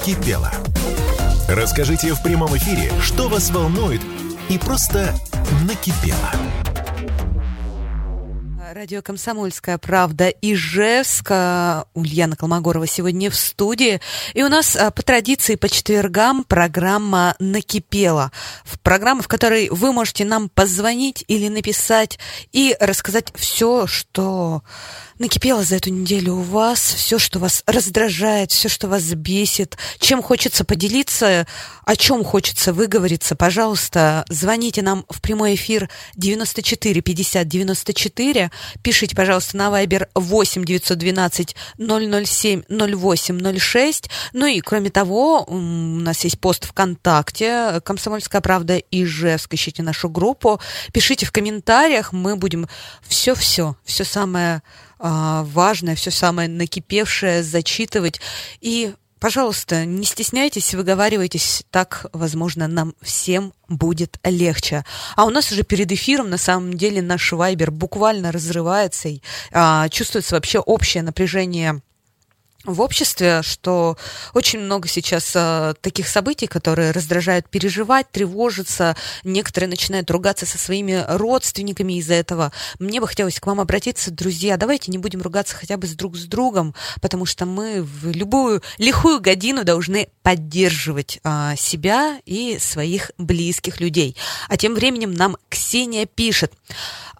накипело. Расскажите в прямом эфире, что вас волнует и просто накипело. Радио «Комсомольская правда» Ижевск. Ульяна Колмогорова сегодня в студии. И у нас а, по традиции по четвергам программа «Накипела». В программа, в которой вы можете нам позвонить или написать и рассказать все, что накипело за эту неделю у вас, все, что вас раздражает, все, что вас бесит, чем хочется поделиться, о чем хочется выговориться, пожалуйста, звоните нам в прямой эфир 94 50 94, пишите, пожалуйста, на Viber 8 912 007 08 06, ну и кроме того, у нас есть пост ВКонтакте «Комсомольская правда» Ижевск, ищите нашу группу, пишите в комментариях, мы будем все-все, все самое а, важное, все самое накипевшее зачитывать. И, пожалуйста, не стесняйтесь, выговаривайтесь, так, возможно, нам всем будет легче. А у нас уже перед эфиром, на самом деле, наш вайбер буквально разрывается, и а, чувствуется вообще общее напряжение в обществе, что очень много сейчас э, таких событий, которые раздражают переживать, тревожиться. Некоторые начинают ругаться со своими родственниками из-за этого. Мне бы хотелось к вам обратиться, друзья, давайте не будем ругаться хотя бы с друг с другом, потому что мы в любую лихую годину должны поддерживать э, себя и своих близких людей. А тем временем нам Ксения пишет.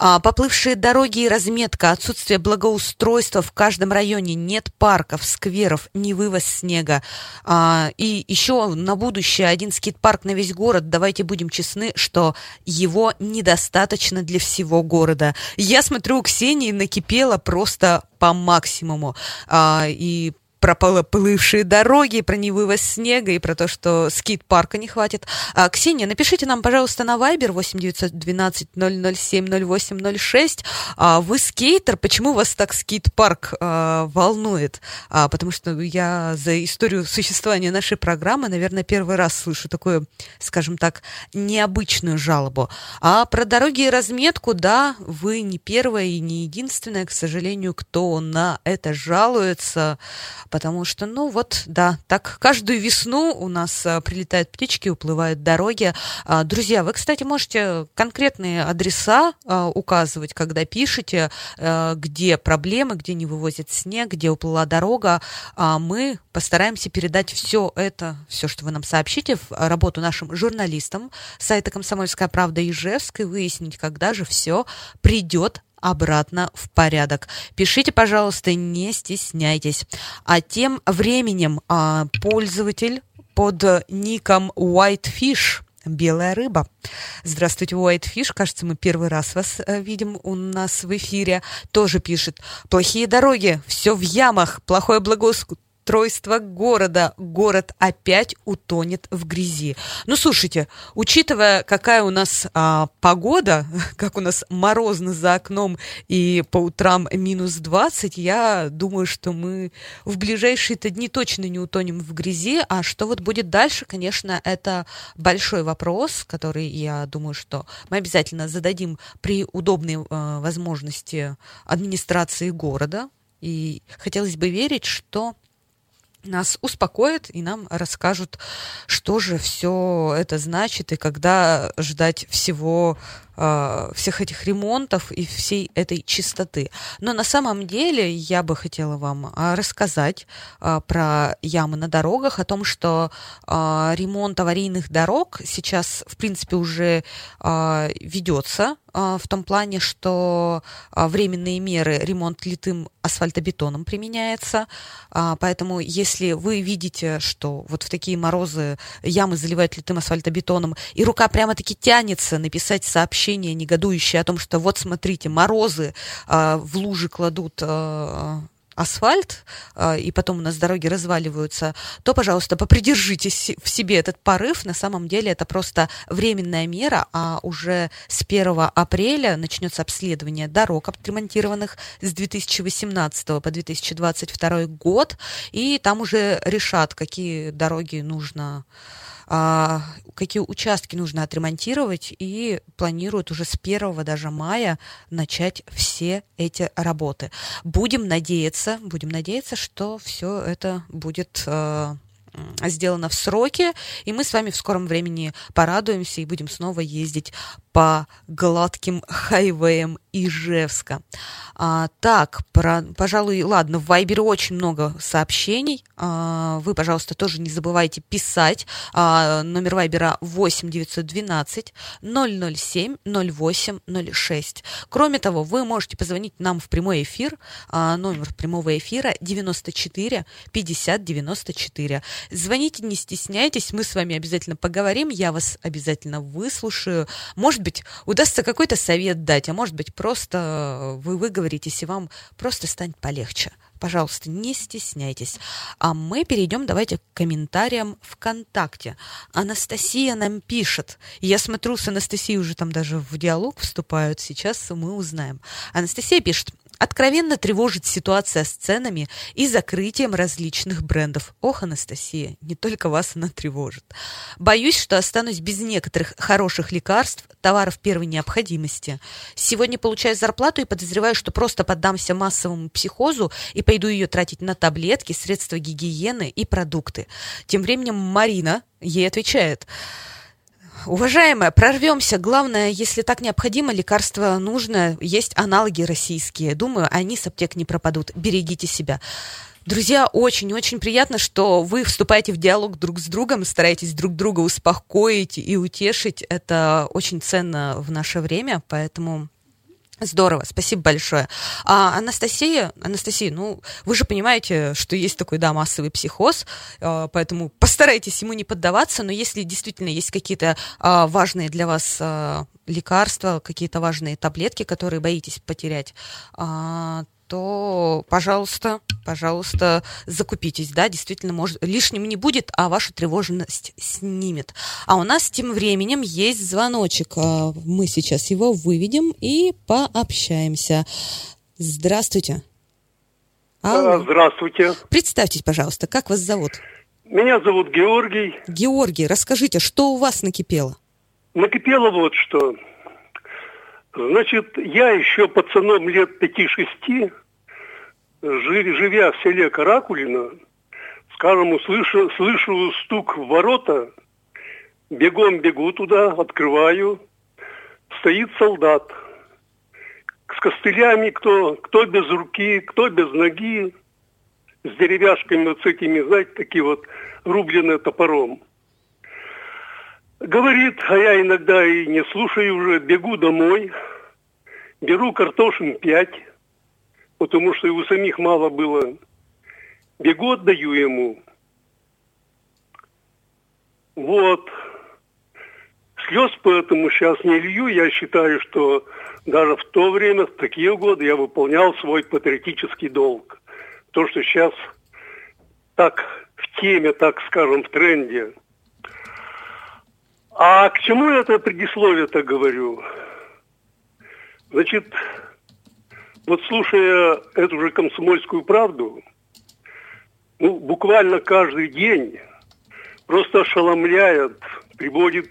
А, поплывшие дороги и разметка, отсутствие благоустройства в каждом районе, нет парков, скверов, не вывоз снега. А, и еще на будущее один скейт-парк на весь город. Давайте будем честны, что его недостаточно для всего города. Я смотрю, у Ксении накипело просто по максимуму. А, и про плывшие дороги, про невывоз снега и про то, что скейт-парка не хватит. А, Ксения, напишите нам, пожалуйста, на Viber 8912 007 0806. А, вы скейтер, почему вас так скейт-парк а, волнует? А, потому что я за историю существования нашей программы, наверное, первый раз слышу такую, скажем так, необычную жалобу. А про дороги и разметку, да, вы не первая и не единственная, к сожалению, кто на это жалуется потому что, ну вот, да, так каждую весну у нас а, прилетают птички, уплывают дороги. А, друзья, вы, кстати, можете конкретные адреса а, указывать, когда пишете, а, где проблемы, где не вывозят снег, где уплыла дорога. А, мы постараемся передать все это, все, что вы нам сообщите, в работу нашим журналистам сайта «Комсомольская правда» Ижевск и выяснить, когда же все придет обратно в порядок. Пишите, пожалуйста, не стесняйтесь. А тем временем а, пользователь под ником Whitefish Белая рыба. Здравствуйте, Whitefish. Кажется, мы первый раз вас э, видим у нас в эфире. Тоже пишет. Плохие дороги, все в ямах, плохое благоустройство устройства города. Город опять утонет в грязи. Ну, слушайте, учитывая, какая у нас а, погода, как у нас морозно за окном и по утрам минус 20, я думаю, что мы в ближайшие-то дни точно не утонем в грязи. А что вот будет дальше, конечно, это большой вопрос, который, я думаю, что мы обязательно зададим при удобной э, возможности администрации города. И хотелось бы верить, что нас успокоят и нам расскажут, что же все это значит и когда ждать всего э, всех этих ремонтов и всей этой чистоты. Но на самом деле я бы хотела вам а, рассказать э, про ямы на дорогах, о том, что э, ремонт аварийных дорог сейчас, в принципе, уже э, ведется э, в том плане, что э, временные меры ремонт литым асфальтобетоном применяется. Э, поэтому, если вы видите, что вот в такие морозы ямы заливают литым асфальтобетоном, и рука прямо-таки тянется написать сообщение, сообщения негодующие о том, что вот смотрите, морозы э, в лужи кладут э, асфальт, э, и потом у нас дороги разваливаются, то, пожалуйста, попридержите в себе этот порыв. На самом деле это просто временная мера, а уже с 1 апреля начнется обследование дорог, отремонтированных с 2018 по 2022 год, и там уже решат, какие дороги нужно а, какие участки нужно отремонтировать, и планируют уже с 1 даже мая начать все эти работы. Будем надеяться, будем надеяться, что все это будет а, сделано в сроки, и мы с вами в скором времени порадуемся и будем снова ездить по гладким хайвеям Ижевска. А, так, про, пожалуй, ладно, в Вайбере очень много сообщений. А, вы, пожалуйста, тоже не забывайте писать. А, номер Вайбера 8 912 007 08 06. Кроме того, вы можете позвонить нам в прямой эфир. А, номер прямого эфира 94 50 94. Звоните, не стесняйтесь, мы с вами обязательно поговорим, я вас обязательно выслушаю. Может быть, удастся какой-то совет дать, а может быть, просто вы выговоритесь, и вам просто станет полегче. Пожалуйста, не стесняйтесь. А мы перейдем, давайте, к комментариям ВКонтакте. Анастасия нам пишет. Я смотрю, с Анастасией уже там даже в диалог вступают. Сейчас мы узнаем. Анастасия пишет. Откровенно тревожит ситуация с ценами и закрытием различных брендов. Ох, Анастасия, не только вас она тревожит. Боюсь, что останусь без некоторых хороших лекарств, товаров первой необходимости. Сегодня получаю зарплату и подозреваю, что просто поддамся массовому психозу и пойду ее тратить на таблетки, средства гигиены и продукты. Тем временем Марина ей отвечает – Уважаемая, прорвемся. Главное, если так необходимо, лекарство нужно, есть аналоги российские. Думаю, они с аптек не пропадут. Берегите себя. Друзья, очень-очень приятно, что вы вступаете в диалог друг с другом, стараетесь друг друга успокоить и утешить. Это очень ценно в наше время, поэтому Здорово, спасибо большое. А Анастасия, Анастасия, ну, вы же понимаете, что есть такой, да, массовый психоз, а, поэтому постарайтесь ему не поддаваться, но если действительно есть какие-то а, важные для вас а, лекарства, какие-то важные таблетки, которые боитесь потерять, то, пожалуйста, пожалуйста, закупитесь, да, действительно, может, лишним не будет, а вашу тревожность снимет. А у нас тем временем есть звоночек. А, мы сейчас его выведем и пообщаемся. Здравствуйте. Алло. Здравствуйте. Представьтесь, пожалуйста, как вас зовут? Меня зовут Георгий. Георгий, расскажите, что у вас накипело? Накипело вот что. Значит, я еще пацаном лет пяти-шести, живя в селе Каракулино, скажем, услышу, слышу стук в ворота, бегом бегу туда, открываю, стоит солдат. С костылями кто, кто без руки, кто без ноги, с деревяшками вот с этими, знаете, такие вот рубленные топором. Говорит, а я иногда и не слушаю уже, бегу домой, беру картошин пять, потому что и у самих мало было. Бегу, отдаю ему. Вот. Слез поэтому сейчас не лью. Я считаю, что даже в то время, в такие годы, я выполнял свой патриотический долг. То, что сейчас так в теме, так скажем, в тренде – а к чему я это предисловие-то говорю? Значит, вот слушая эту же комсомольскую правду, ну, буквально каждый день просто ошеломляет, приводит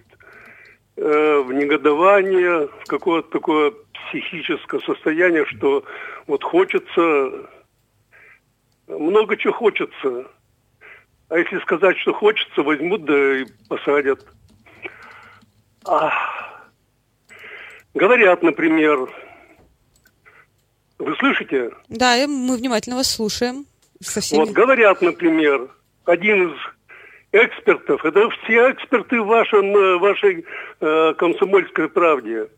э, в негодование, в какое-то такое психическое состояние, что вот хочется, много чего хочется. А если сказать, что хочется, возьмут да и посадят – а, говорят, например, вы слышите? Да, мы внимательно вас слушаем. Со всеми... Вот говорят, например, один из экспертов, это все эксперты в вашем, э, вашей э, комсомольской правде,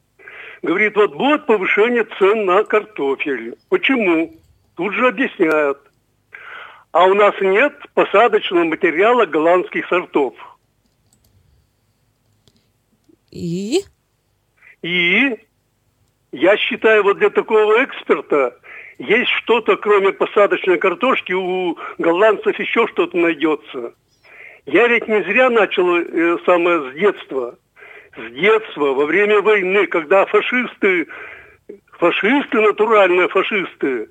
говорит, вот будет повышение цен на картофель. Почему? Тут же объясняют. А у нас нет посадочного материала голландских сортов – и? И я считаю, вот для такого эксперта есть что-то, кроме посадочной картошки, у голландцев еще что-то найдется. Я ведь не зря начал э, самое с детства. С детства, во время войны, когда фашисты, фашисты, натуральные фашисты,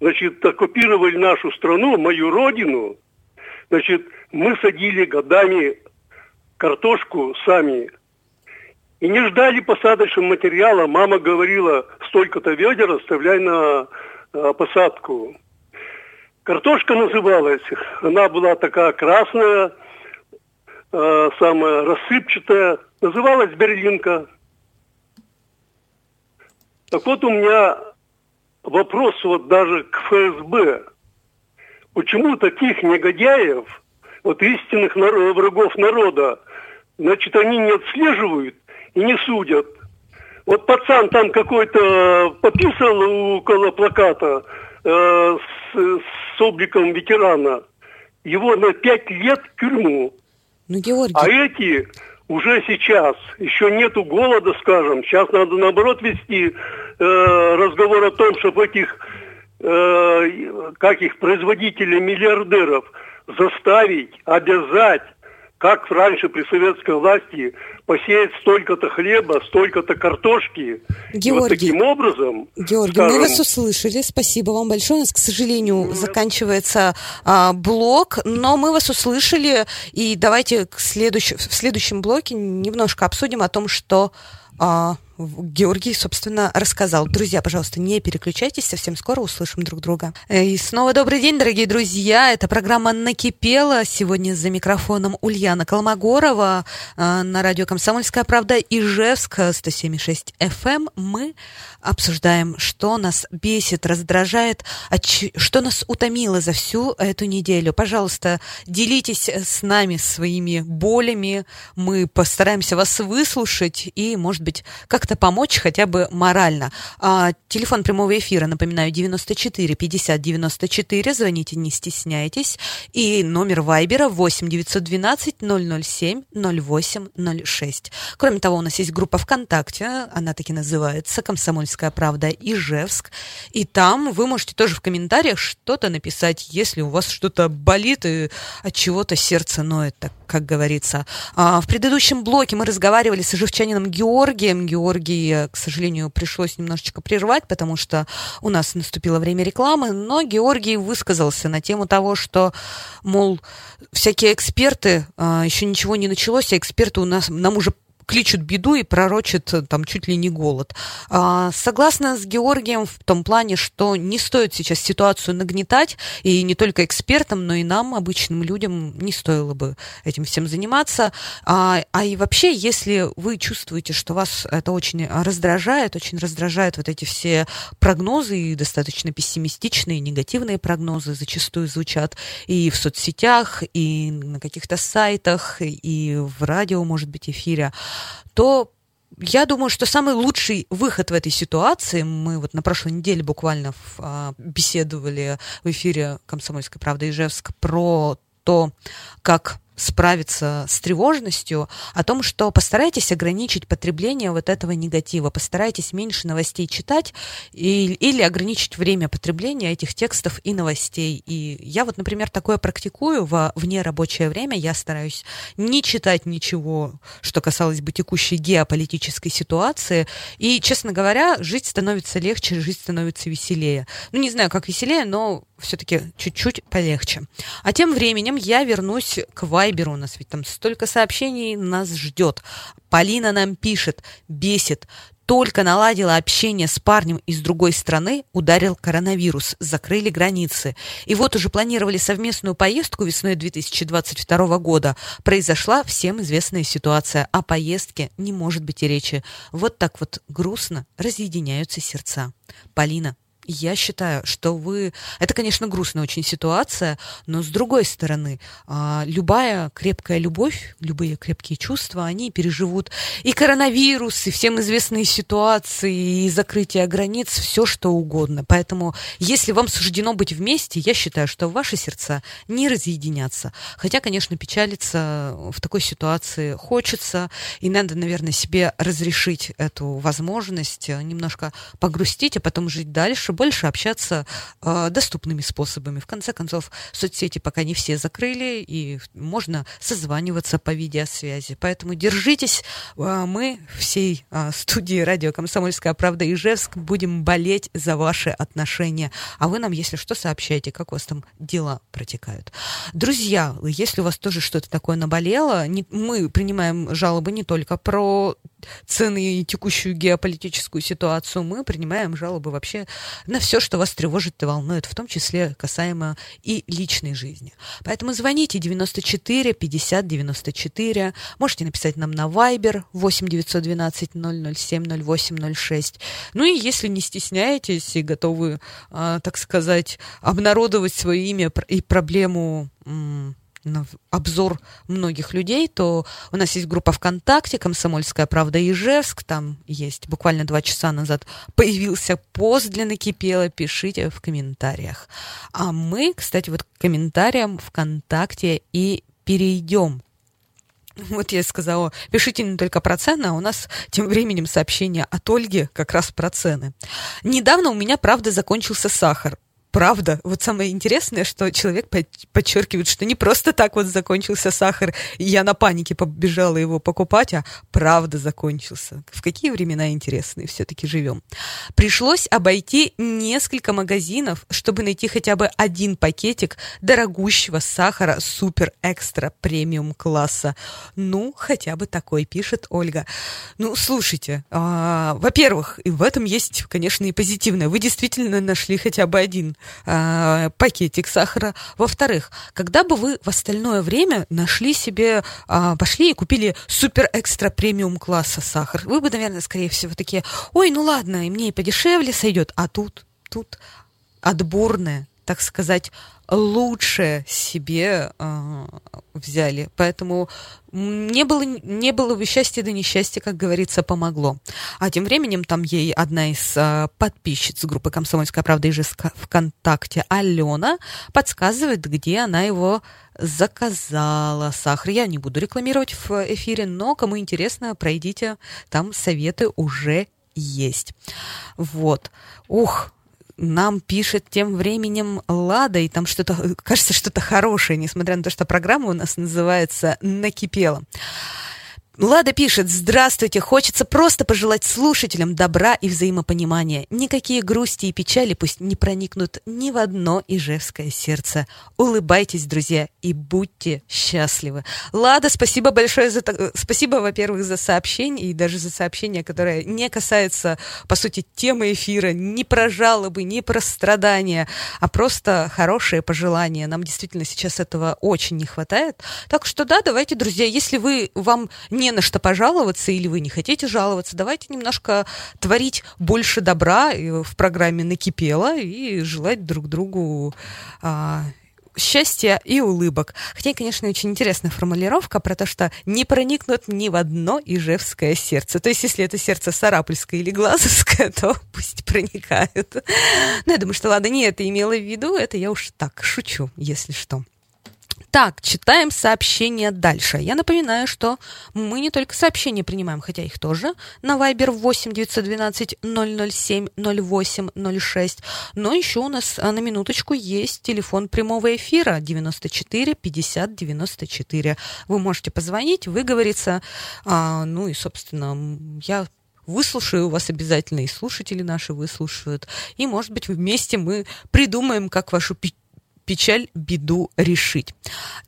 значит, оккупировали нашу страну, мою родину, значит, мы садили годами картошку сами, и не ждали посадочного материала. Мама говорила, столько-то ведер оставляй на э, посадку. Картошка называлась, она была такая красная, э, самая рассыпчатая, называлась берлинка. Так вот у меня вопрос вот даже к ФСБ. Почему таких негодяев, вот истинных врагов народа, значит, они не отслеживают и не судят? Вот пацан там какой-то пописал около плаката э, с, с обликом ветерана. Его на пять лет в тюрьму. Ну, Георгий... А эти уже сейчас, еще нету голода, скажем. Сейчас надо наоборот вести э, разговор о том, чтобы этих, э, как их, производителей миллиардеров заставить, обязать как раньше при советской власти посеять столько-то хлеба, столько-то картошки. Георгий, и вот таким образом... Георгий, скажем, мы вас услышали. Спасибо вам большое. У нас, к сожалению, ну, заканчивается а, блок, но мы вас услышали. И давайте к следующ... в следующем блоке немножко обсудим о том, что... А, Георгий, собственно, рассказал. Друзья, пожалуйста, не переключайтесь, совсем скоро услышим друг друга. Э, и снова добрый день, дорогие друзья. Это программа «Накипела». Сегодня за микрофоном Ульяна Колмогорова э, на радио «Комсомольская правда» Ижевск 107,6 FM. Мы обсуждаем, что нас бесит, раздражает, что нас утомило за всю эту неделю. Пожалуйста, делитесь с нами своими болями. Мы постараемся вас выслушать и, может быть, как-то как-то помочь хотя бы морально. А, телефон прямого эфира, напоминаю, 94 50 94. Звоните, не стесняйтесь. И номер Вайбера 8 912 007 08 06. Кроме того, у нас есть группа ВКонтакте, она таки называется «Комсомольская правда Ижевск». И там вы можете тоже в комментариях что-то написать, если у вас что-то болит и от чего-то сердце ноет, так как говорится. А, в предыдущем блоке мы разговаривали с ижевчанином Георгием. Георгий, к сожалению, пришлось немножечко прервать, потому что у нас наступило время рекламы, но Георгий высказался на тему того, что, мол, всякие эксперты, а, еще ничего не началось, а эксперты у нас, нам уже кличут беду и пророчат э, там чуть ли не голод. А, согласна с Георгием в том плане, что не стоит сейчас ситуацию нагнетать, и не только экспертам, но и нам, обычным людям, не стоило бы этим всем заниматься. А, а и вообще, если вы чувствуете, что вас это очень раздражает, очень раздражают вот эти все прогнозы, и достаточно пессимистичные, негативные прогнозы зачастую звучат и в соцсетях, и на каких-то сайтах, и в радио, может быть, эфире, то я думаю, что самый лучший выход в этой ситуации, мы вот на прошлой неделе буквально а, беседовали в эфире «Комсомольской правды» Ижевск про то, как справиться с тревожностью, о том, что постарайтесь ограничить потребление вот этого негатива, постарайтесь меньше новостей читать и, или ограничить время потребления этих текстов и новостей. И я вот, например, такое практикую во вне рабочее время. Я стараюсь не читать ничего, что касалось бы текущей геополитической ситуации. И, честно говоря, жить становится легче, жить становится веселее. Ну, не знаю, как веселее, но все-таки чуть-чуть полегче. А тем временем я вернусь к Вайберу. У нас ведь там столько сообщений нас ждет. Полина нам пишет, бесит. Только наладила общение с парнем из другой страны, ударил коронавирус, закрыли границы. И вот уже планировали совместную поездку весной 2022 года. Произошла всем известная ситуация. О поездке не может быть и речи. Вот так вот грустно разъединяются сердца. Полина, я считаю, что вы... Это, конечно, грустная очень ситуация, но с другой стороны, а, любая крепкая любовь, любые крепкие чувства, они переживут и коронавирус, и всем известные ситуации, и закрытие границ, все что угодно. Поэтому, если вам суждено быть вместе, я считаю, что ваши сердца не разъединятся. Хотя, конечно, печалиться в такой ситуации хочется, и надо, наверное, себе разрешить эту возможность, немножко погрустить, а потом жить дальше, больше общаться э, доступными способами. В конце концов, соцсети пока не все закрыли, и можно созваниваться по видеосвязи. Поэтому держитесь. Э, мы всей э, студии радио «Комсомольская правда» Ижевск будем болеть за ваши отношения. А вы нам, если что, сообщайте, как у вас там дела протекают. Друзья, если у вас тоже что-то такое наболело, не, мы принимаем жалобы не только про цены и текущую геополитическую ситуацию, мы принимаем жалобы вообще на все, что вас тревожит и волнует, в том числе касаемо и личной жизни. Поэтому звоните 94 50 94, можете написать нам на Viber 8 912 007 08 06. Ну и если не стесняетесь и готовы, а, так сказать, обнародовать свое имя и проблему обзор многих людей, то у нас есть группа ВКонтакте «Комсомольская правда Ижевск». Там есть буквально два часа назад появился пост для «Накипело». Пишите в комментариях. А мы, кстати, вот к комментариям ВКонтакте и перейдем. Вот я сказала, пишите не только про цены, а у нас тем временем сообщение от Ольги как раз про цены. Недавно у меня, правда, закончился сахар правда, вот самое интересное, что человек подчеркивает, что не просто так вот закончился сахар, и я на панике побежала его покупать, а правда закончился. В какие времена интересные все-таки живем. Пришлось обойти несколько магазинов, чтобы найти хотя бы один пакетик дорогущего сахара супер-экстра премиум класса. Ну, хотя бы такой, пишет Ольга. Ну, слушайте, а, во-первых, и в этом есть, конечно, и позитивное. Вы действительно нашли хотя бы один э, пакетик сахара. Во-вторых, когда бы вы в остальное время нашли себе, э, пошли и купили супер экстра премиум класса сахар, вы бы, наверное, скорее всего такие, ой, ну ладно, и мне и подешевле сойдет, а тут, тут отборное, так сказать, лучшее себе э, взяли. Поэтому не было, не было бы счастья да несчастья, как говорится, помогло. А тем временем там ей одна из э, подписчиц группы «Комсомольская правда» и же ВКонтакте, Алена, подсказывает, где она его заказала. Сахар я не буду рекламировать в эфире, но кому интересно, пройдите, там советы уже есть. Вот. Ух, нам пишет тем временем Лада, и там что-то, кажется, что-то хорошее, несмотря на то, что программа у нас называется «Накипела». Лада пишет, здравствуйте, хочется просто пожелать слушателям добра и взаимопонимания. Никакие грусти и печали пусть не проникнут ни в одно ижевское сердце. Улыбайтесь, друзья, и будьте счастливы. Лада, спасибо большое за... Спасибо, во-первых, за сообщение, и даже за сообщение, которое не касается, по сути, темы эфира, не про жалобы, не про страдания, а просто хорошие пожелания. Нам действительно сейчас этого очень не хватает. Так что да, давайте, друзья, если вы, вам не на что пожаловаться или вы не хотите жаловаться, давайте немножко творить больше добра в программе «Накипело» и желать друг другу а, счастья и улыбок. Хотя, конечно, очень интересная формулировка про то, что не проникнут ни в одно ижевское сердце. То есть, если это сердце сарапульское или глазовское, то пусть проникают. Но я думаю, что ладно, не это имела в виду, это я уж так шучу, если что. Так, читаем сообщения дальше. Я напоминаю, что мы не только сообщения принимаем, хотя их тоже, на Viber 8 912 007 08 06, но еще у нас а, на минуточку есть телефон прямого эфира 94 50 94. Вы можете позвонить, выговориться, а, ну и, собственно, я выслушаю вас обязательно, и слушатели наши выслушают. И, может быть, вместе мы придумаем, как вашу печаль, беду решить.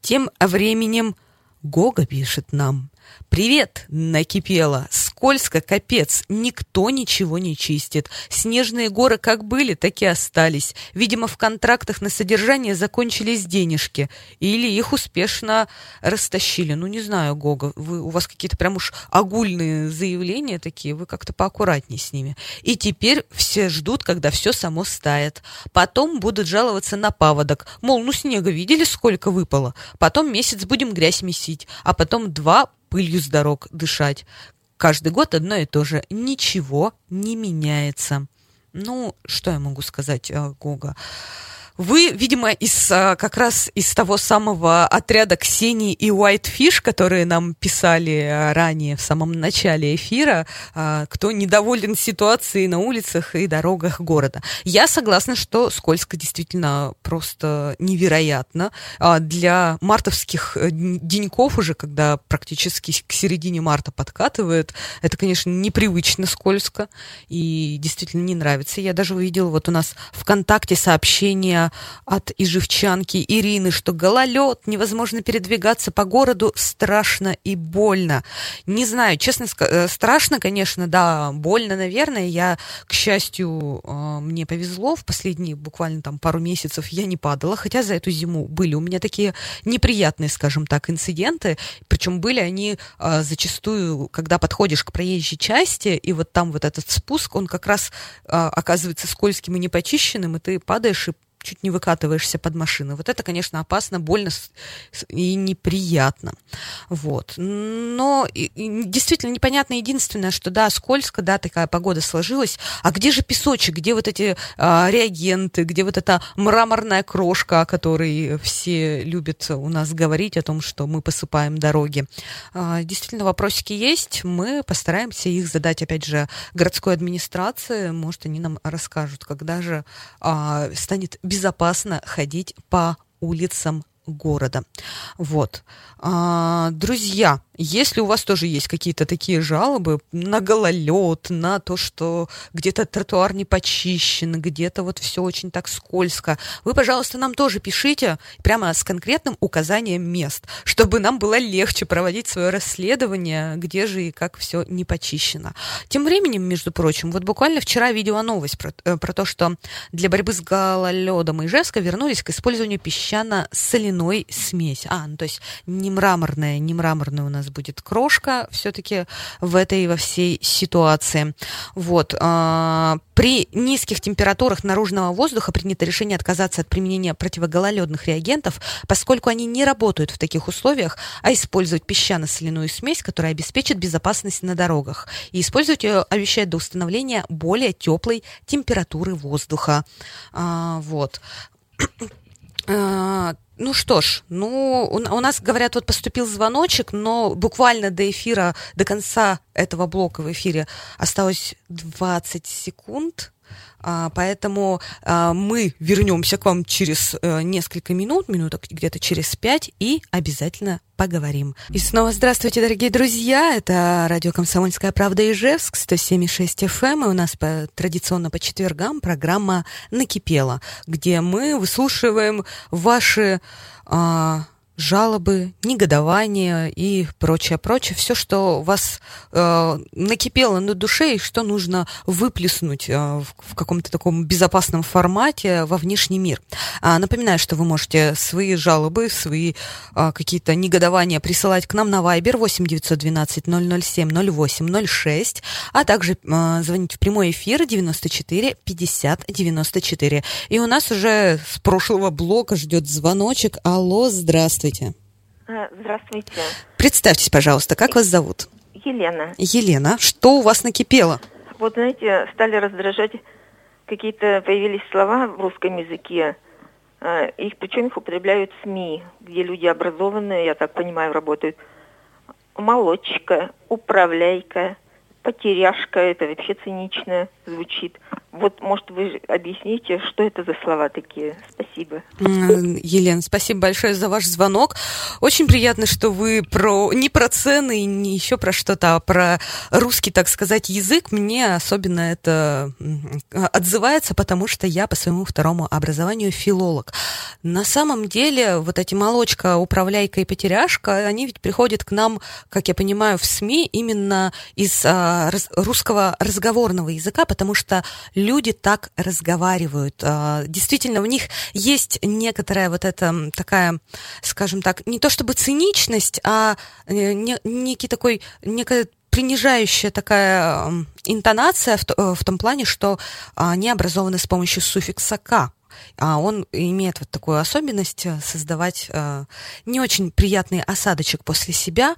Тем временем Гога пишет нам. «Привет!» — накипело. Скользко, капец. Никто ничего не чистит. Снежные горы как были, так и остались. Видимо, в контрактах на содержание закончились денежки. Или их успешно растащили. Ну, не знаю, Гога, вы, у вас какие-то прям уж огульные заявления такие. Вы как-то поаккуратнее с ними. И теперь все ждут, когда все само стает. Потом будут жаловаться на паводок. Мол, ну снега видели, сколько выпало? Потом месяц будем грязь месить. А потом два пылью с дорог дышать. Каждый год одно и то же. Ничего не меняется. Ну, что я могу сказать, э, Гога? Вы, видимо, из а, как раз из того самого отряда Ксении и Whitefish, которые нам писали а, ранее в самом начале эфира, а, кто недоволен ситуацией на улицах и дорогах города. Я согласна, что скользко действительно просто невероятно. Для мартовских э, деньков уже, когда практически к середине марта подкатывает, это, конечно, непривычно скользко и действительно не нравится. Я даже увидела вот у нас ВКонтакте сообщение от ижевчанки Ирины, что гололед, невозможно передвигаться по городу, страшно и больно. Не знаю, честно, э, страшно, конечно, да, больно, наверное. Я, к счастью, э, мне повезло, в последние буквально там пару месяцев я не падала, хотя за эту зиму были у меня такие неприятные, скажем так, инциденты, причем были они э, зачастую, когда подходишь к проезжей части, и вот там вот этот спуск, он как раз оказывается скользким и непочищенным, и ты падаешь и чуть не выкатываешься под машину. Вот это, конечно, опасно, больно и неприятно. Вот. Но и, и действительно непонятно единственное, что да, скользко, да, такая погода сложилась. А где же песочек, где вот эти а, реагенты, где вот эта мраморная крошка, о которой все любят у нас говорить, о том, что мы посыпаем дороги. А, действительно, вопросики есть. Мы постараемся их задать, опять же, городской администрации. Может, они нам расскажут, когда же а, станет безопасно ходить по улицам города. Вот. А, друзья, если у вас тоже есть какие-то такие жалобы на гололед, на то, что где-то тротуар не почищен, где-то вот все очень так скользко, вы, пожалуйста, нам тоже пишите прямо с конкретным указанием мест, чтобы нам было легче проводить свое расследование, где же и как все не почищено. Тем временем, между прочим, вот буквально вчера видела новость про, э, про то, что для борьбы с гололедом Ижевска вернулись к использованию песчано-соляной смеси. А, ну то есть не мраморная, не мраморная у нас будет крошка все-таки в этой во всей ситуации. Вот. А, при низких температурах наружного воздуха принято решение отказаться от применения противогололедных реагентов, поскольку они не работают в таких условиях, а использовать песчано-соляную смесь, которая обеспечит безопасность на дорогах. И использовать ее обещают до установления более теплой температуры воздуха. А, вот. Ну что ж, ну у нас, говорят, вот поступил звоночек, но буквально до эфира, до конца этого блока в эфире осталось 20 секунд. А, поэтому а, мы вернемся к вам через а, несколько минут, минуток где-то через пять, и обязательно поговорим. И снова здравствуйте, дорогие друзья. Это радио «Комсомольская правда» Ижевск, 107,6 FM. Эм. И у нас по, традиционно по четвергам программа «Накипела», где мы выслушиваем ваши... А, жалобы, негодования и прочее, прочее, все, что вас э, накипело на душе и что нужно выплеснуть э, в, в каком-то таком безопасном формате во внешний мир. А, напоминаю, что вы можете свои жалобы, свои э, какие-то негодования присылать к нам на Viber 8 912 007 08 06, а также э, звонить в прямой эфир 94 50 94. И у нас уже с прошлого блока ждет звоночек. Алло, здравствуйте. Здравствуйте. А, здравствуйте. Представьтесь, пожалуйста, как вас зовут? Елена. Елена, что у вас накипело? Вот, знаете, стали раздражать какие-то появились слова в русском языке. А, их, причем их употребляют СМИ, где люди образованные, я так понимаю, работают. Молочка, управляйка, потеряшка, это вообще цинично звучит. Вот, может, вы объясните, что это за слова такие? Спасибо. Елена, спасибо большое за ваш звонок. Очень приятно, что вы про не про цены, не еще про что-то, а про русский, так сказать, язык. Мне особенно это отзывается, потому что я по своему второму образованию филолог. На самом деле, вот эти молочка, управляйка и потеряшка, они ведь приходят к нам, как я понимаю, в СМИ именно из а, раз, русского разговорного языка, потому что люди так разговаривают. А, действительно, у них есть некоторая вот эта такая, скажем так, не то чтобы циничность, а э, некий такой, некая принижающая такая интонация в, э, в том плане, что они образованы с помощью суффикса «к». А он имеет вот такую особенность э, создавать не очень приятный осадочек после себя,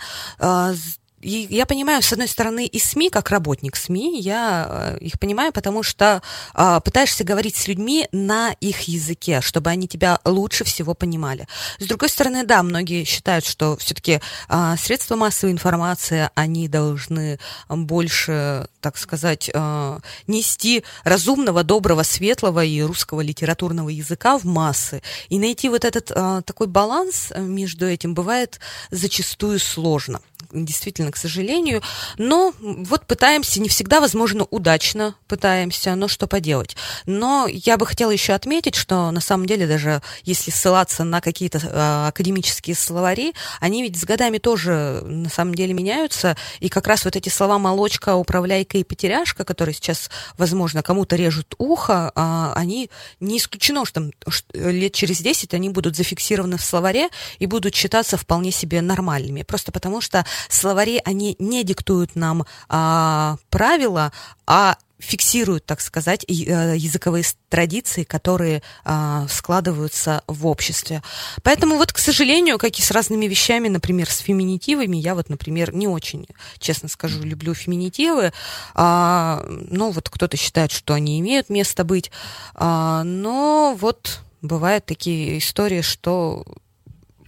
и я понимаю, с одной стороны, и СМИ, как работник СМИ, я э, их понимаю, потому что а, пытаешься говорить с людьми на их языке, чтобы они тебя лучше всего понимали. С другой стороны, да, многие считают, что все-таки а, средства массовой информации, они должны больше, так сказать, а, нести разумного, доброго, светлого и русского литературного языка в массы. И найти вот этот а, такой баланс между этим бывает зачастую сложно. Действительно, к сожалению. Но вот пытаемся, не всегда, возможно, удачно пытаемся, но что поделать. Но я бы хотела еще отметить, что на самом деле даже если ссылаться на какие-то э, академические словари, они ведь с годами тоже на самом деле меняются, и как раз вот эти слова «молочка», «управляйка» и «потеряшка», которые сейчас, возможно, кому-то режут ухо, э, они не исключено, что, что лет через 10 они будут зафиксированы в словаре и будут считаться вполне себе нормальными. Просто потому что словари, они не диктуют нам а, правила, а фиксируют, так сказать, э, языковые традиции, которые а, складываются в обществе. Поэтому вот, к сожалению, как и с разными вещами, например, с феминитивами, я вот, например, не очень, честно скажу, люблю феминитивы. А, ну, вот кто-то считает, что они имеют место быть. А, но вот бывают такие истории, что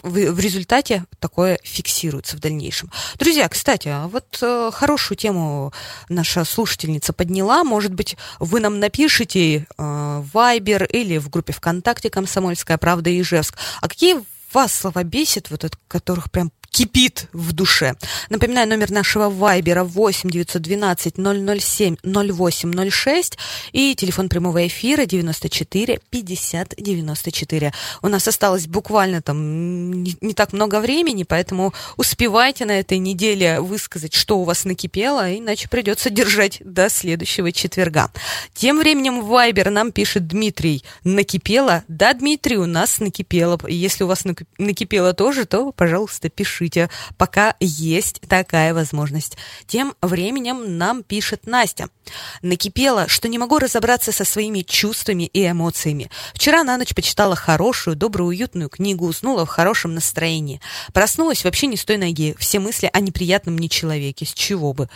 в, в результате такое фиксируется в дальнейшем. Друзья, кстати, а вот э, хорошую тему наша слушательница подняла. Может быть, вы нам напишите э, в Viber или в группе ВКонтакте «Комсомольская правда» Ижевск. А какие вас слова бесит, вот от которых прям кипит в душе. Напоминаю, номер нашего вайбера 8 912 007 0806 и телефон прямого эфира 94 50 94. У нас осталось буквально там не, не так много времени, поэтому успевайте на этой неделе высказать, что у вас накипело, иначе придется держать до следующего четверга. Тем временем Вайбер нам пишет Дмитрий. Накипело? Да, Дмитрий, у нас накипело. Если у вас накипело тоже, то, пожалуйста, пишите пишите, пока есть такая возможность. Тем временем нам пишет Настя. Накипело, что не могу разобраться со своими чувствами и эмоциями. Вчера на ночь почитала хорошую, добрую, уютную книгу, уснула в хорошем настроении. Проснулась вообще не с той ноги. Все мысли о неприятном мне человеке. С чего бы?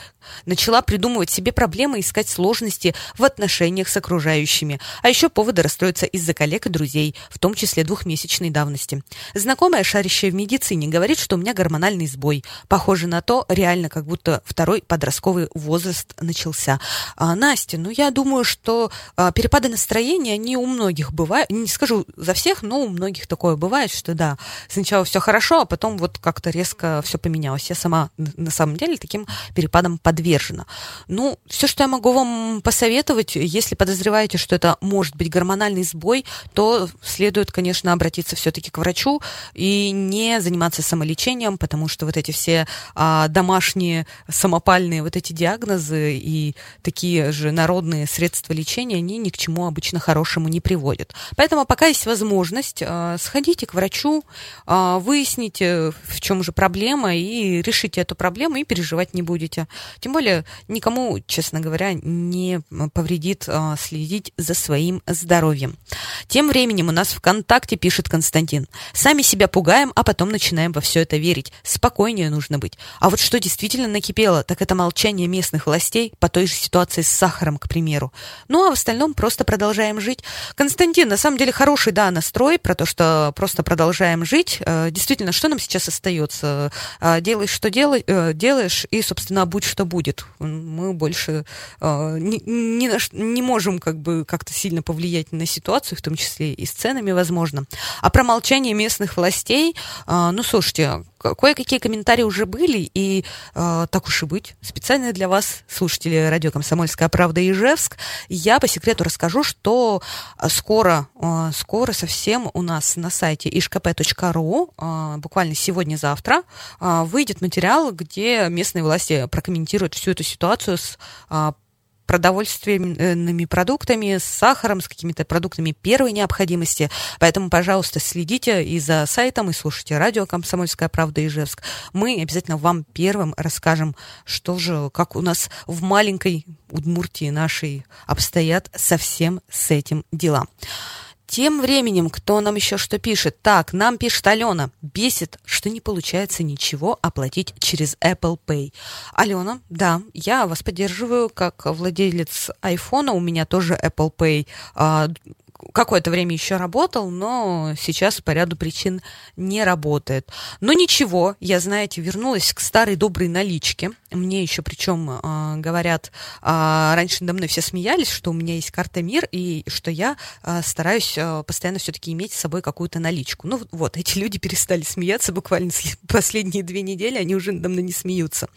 Начала придумывать себе проблемы, искать сложности в отношениях с окружающими. А еще поводы расстроиться из-за коллег и друзей, в том числе двухмесячной давности. Знакомая, шарящая в медицине, говорит, что у меня гормональный сбой. Похоже на то, реально как будто второй подростковый возраст начался. А, Настя, ну я думаю, что а, перепады настроения, они у многих бывают, не скажу за всех, но у многих такое бывает, что да, сначала все хорошо, а потом вот как-то резко все поменялось. Я сама на самом деле таким перепадом подвержена. Ну, все, что я могу вам посоветовать, если подозреваете, что это может быть гормональный сбой, то следует, конечно, обратиться все-таки к врачу и не заниматься самолечением, проблем, потому что вот эти все а, домашние самопальные вот эти диагнозы и такие же народные средства лечения, они ни к чему обычно хорошему не приводят. Поэтому пока есть возможность, а, сходите к врачу, а, выясните, в чем же проблема, и решите эту проблему, и переживать не будете. Тем более никому, честно говоря, не повредит а, следить за своим здоровьем. Тем временем у нас ВКонтакте пишет Константин. Сами себя пугаем, а потом начинаем во все это верить верить, спокойнее нужно быть. А вот что действительно накипело, так это молчание местных властей по той же ситуации с сахаром, к примеру. Ну а в остальном просто продолжаем жить. Константин, на самом деле хороший, да, настрой про то, что просто продолжаем жить. Э, действительно, что нам сейчас остается? Э, делай, что э, делаешь, и, собственно, будь, что будет. Мы больше не, не, не можем как бы как-то сильно повлиять на ситуацию, в том числе и с ценами, возможно. А про молчание местных властей, ну, слушайте, кое-какие комментарии уже были, и э, так уж и быть, специально для вас, слушатели радио «Комсомольская правда» Ижевск, я по секрету расскажу, что а, скоро, э, скоро совсем у нас на сайте ishkp.ru, э, буквально сегодня-завтра, э, выйдет материал, где местные власти прокомментируют всю эту ситуацию с э, продовольственными продуктами, с сахаром, с какими-то продуктами первой необходимости. Поэтому, пожалуйста, следите и за сайтом, и слушайте радио «Комсомольская правда» Ижевск. Мы обязательно вам первым расскажем, что же, как у нас в маленькой Удмуртии нашей обстоят совсем с этим дела. Тем временем, кто нам еще что пишет? Так, нам пишет Алена. Бесит, что не получается ничего оплатить через Apple Pay. Алена, да, я вас поддерживаю как владелец айфона. У меня тоже Apple Pay а, какое-то время еще работал, но сейчас по ряду причин не работает. Но ничего, я, знаете, вернулась к старой доброй наличке. Мне еще причем э, говорят, э, раньше надо мной все смеялись, что у меня есть карта МИР и что я э, стараюсь э, постоянно все-таки иметь с собой какую-то наличку. Ну вот, эти люди перестали смеяться буквально последние две недели, они уже надо мной не смеются.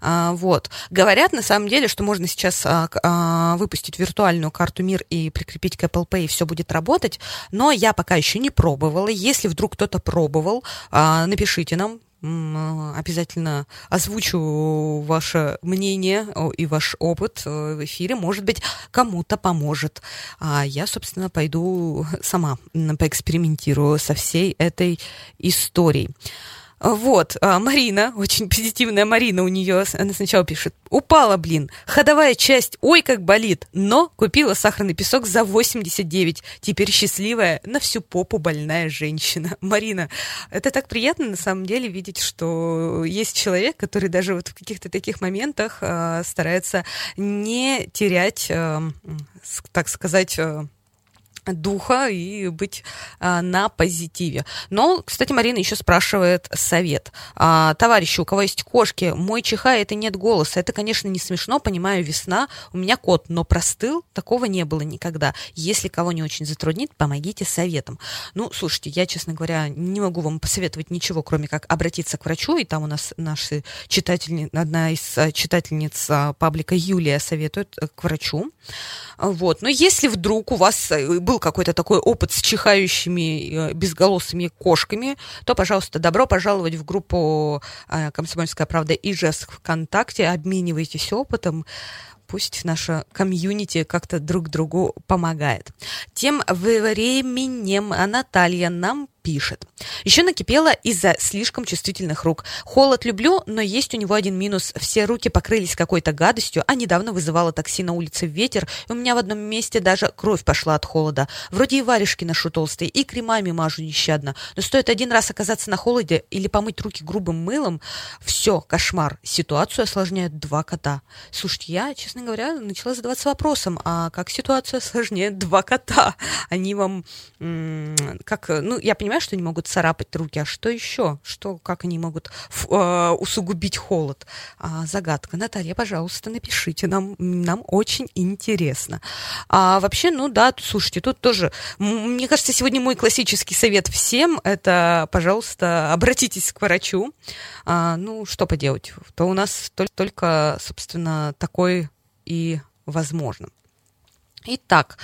А, вот. Говорят на самом деле, что можно сейчас а, а, выпустить виртуальную карту МИР и прикрепить к Apple Pay, и все будет работать, но я пока еще не пробовала. Если вдруг кто-то пробовал, а, напишите нам, обязательно озвучу ваше мнение и ваш опыт э, в эфире. Может быть, кому-то поможет. А я, собственно, пойду сама поэкспериментирую со всей этой историей. Вот, а, Марина, очень позитивная Марина у нее, она сначала пишет, упала, блин, ходовая часть, ой, как болит, но купила сахарный песок за 89, теперь счастливая, на всю попу больная женщина. Марина, это так приятно на самом деле видеть, что есть человек, который даже вот в каких-то таких моментах э, старается не терять, э, так сказать, э, духа и быть а, на позитиве. Но, кстати, Марина еще спрашивает совет. А, товарищи, у кого есть кошки, мой чихает и нет голоса. Это, конечно, не смешно, понимаю, весна. У меня кот, но простыл, такого не было никогда. Если кого не очень затруднит, помогите советом. Ну, слушайте, я, честно говоря, не могу вам посоветовать ничего, кроме как обратиться к врачу. И там у нас наши читатели, одна из а, читательниц а, паблика Юлия советует э, к врачу. Вот. Но если вдруг у вас э, был какой-то такой опыт с чихающими э, безголосыми кошками, то, пожалуйста, добро пожаловать в группу э, «Комсомольская правда» и «Ижевск» ВКонтакте, обменивайтесь опытом, пусть наша комьюнити как-то друг другу помогает. Тем временем Наталья нам пишет. Еще накипело из-за слишком чувствительных рук. Холод люблю, но есть у него один минус. Все руки покрылись какой-то гадостью, а недавно вызывала такси на улице ветер, и у меня в одном месте даже кровь пошла от холода. Вроде и варежки ношу толстые, и кремами мажу нещадно. Но стоит один раз оказаться на холоде или помыть руки грубым мылом, все, кошмар. Ситуацию осложняют два кота. Слушайте, я, честно говоря, начала задаваться вопросом, а как ситуацию осложняют два кота? Они вам, как, ну, я понимаю, понимаю, что они могут царапать руки, а что еще? Что, как они могут э, усугубить холод? А, загадка. Наталья, пожалуйста, напишите, нам, нам очень интересно. А вообще, ну да, слушайте, тут тоже, мне кажется, сегодня мой классический совет всем, это, пожалуйста, обратитесь к врачу. А, ну, что поделать, то у нас только, собственно, такой и возможно. Итак,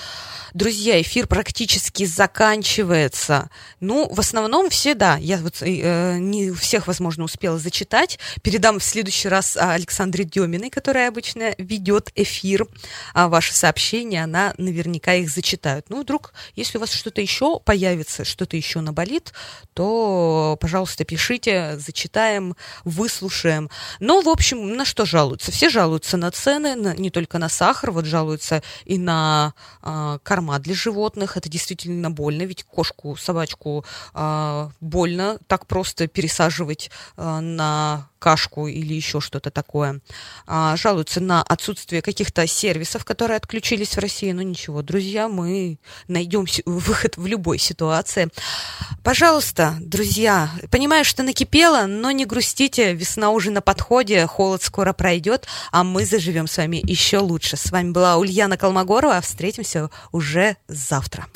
друзья, эфир практически заканчивается. Ну, в основном все, да, я вот э, не всех, возможно, успела зачитать. Передам в следующий раз Александре Деминой, которая обычно ведет эфир. А ваши сообщения, она наверняка их зачитает. Ну, вдруг, если у вас что-то еще появится, что-то еще наболит, то, пожалуйста, пишите, зачитаем, выслушаем. Но, в общем, на что жалуются? Все жалуются на цены, на, не только на сахар, вот жалуются и на а, корма для животных. Это действительно больно, ведь кошку, собачку а, больно так просто пересаживать а, на кашку или еще что-то такое. А, жалуются на отсутствие каких-то сервисов, которые отключились в России. Ну ничего, друзья, мы найдем выход в любой ситуации. Пожалуйста, друзья, понимаю, что накипело, но не грустите, весна уже на подходе, холод скоро пройдет, а мы заживем с вами еще лучше. С вами была Ульяна Колмогорова, встретимся уже завтра.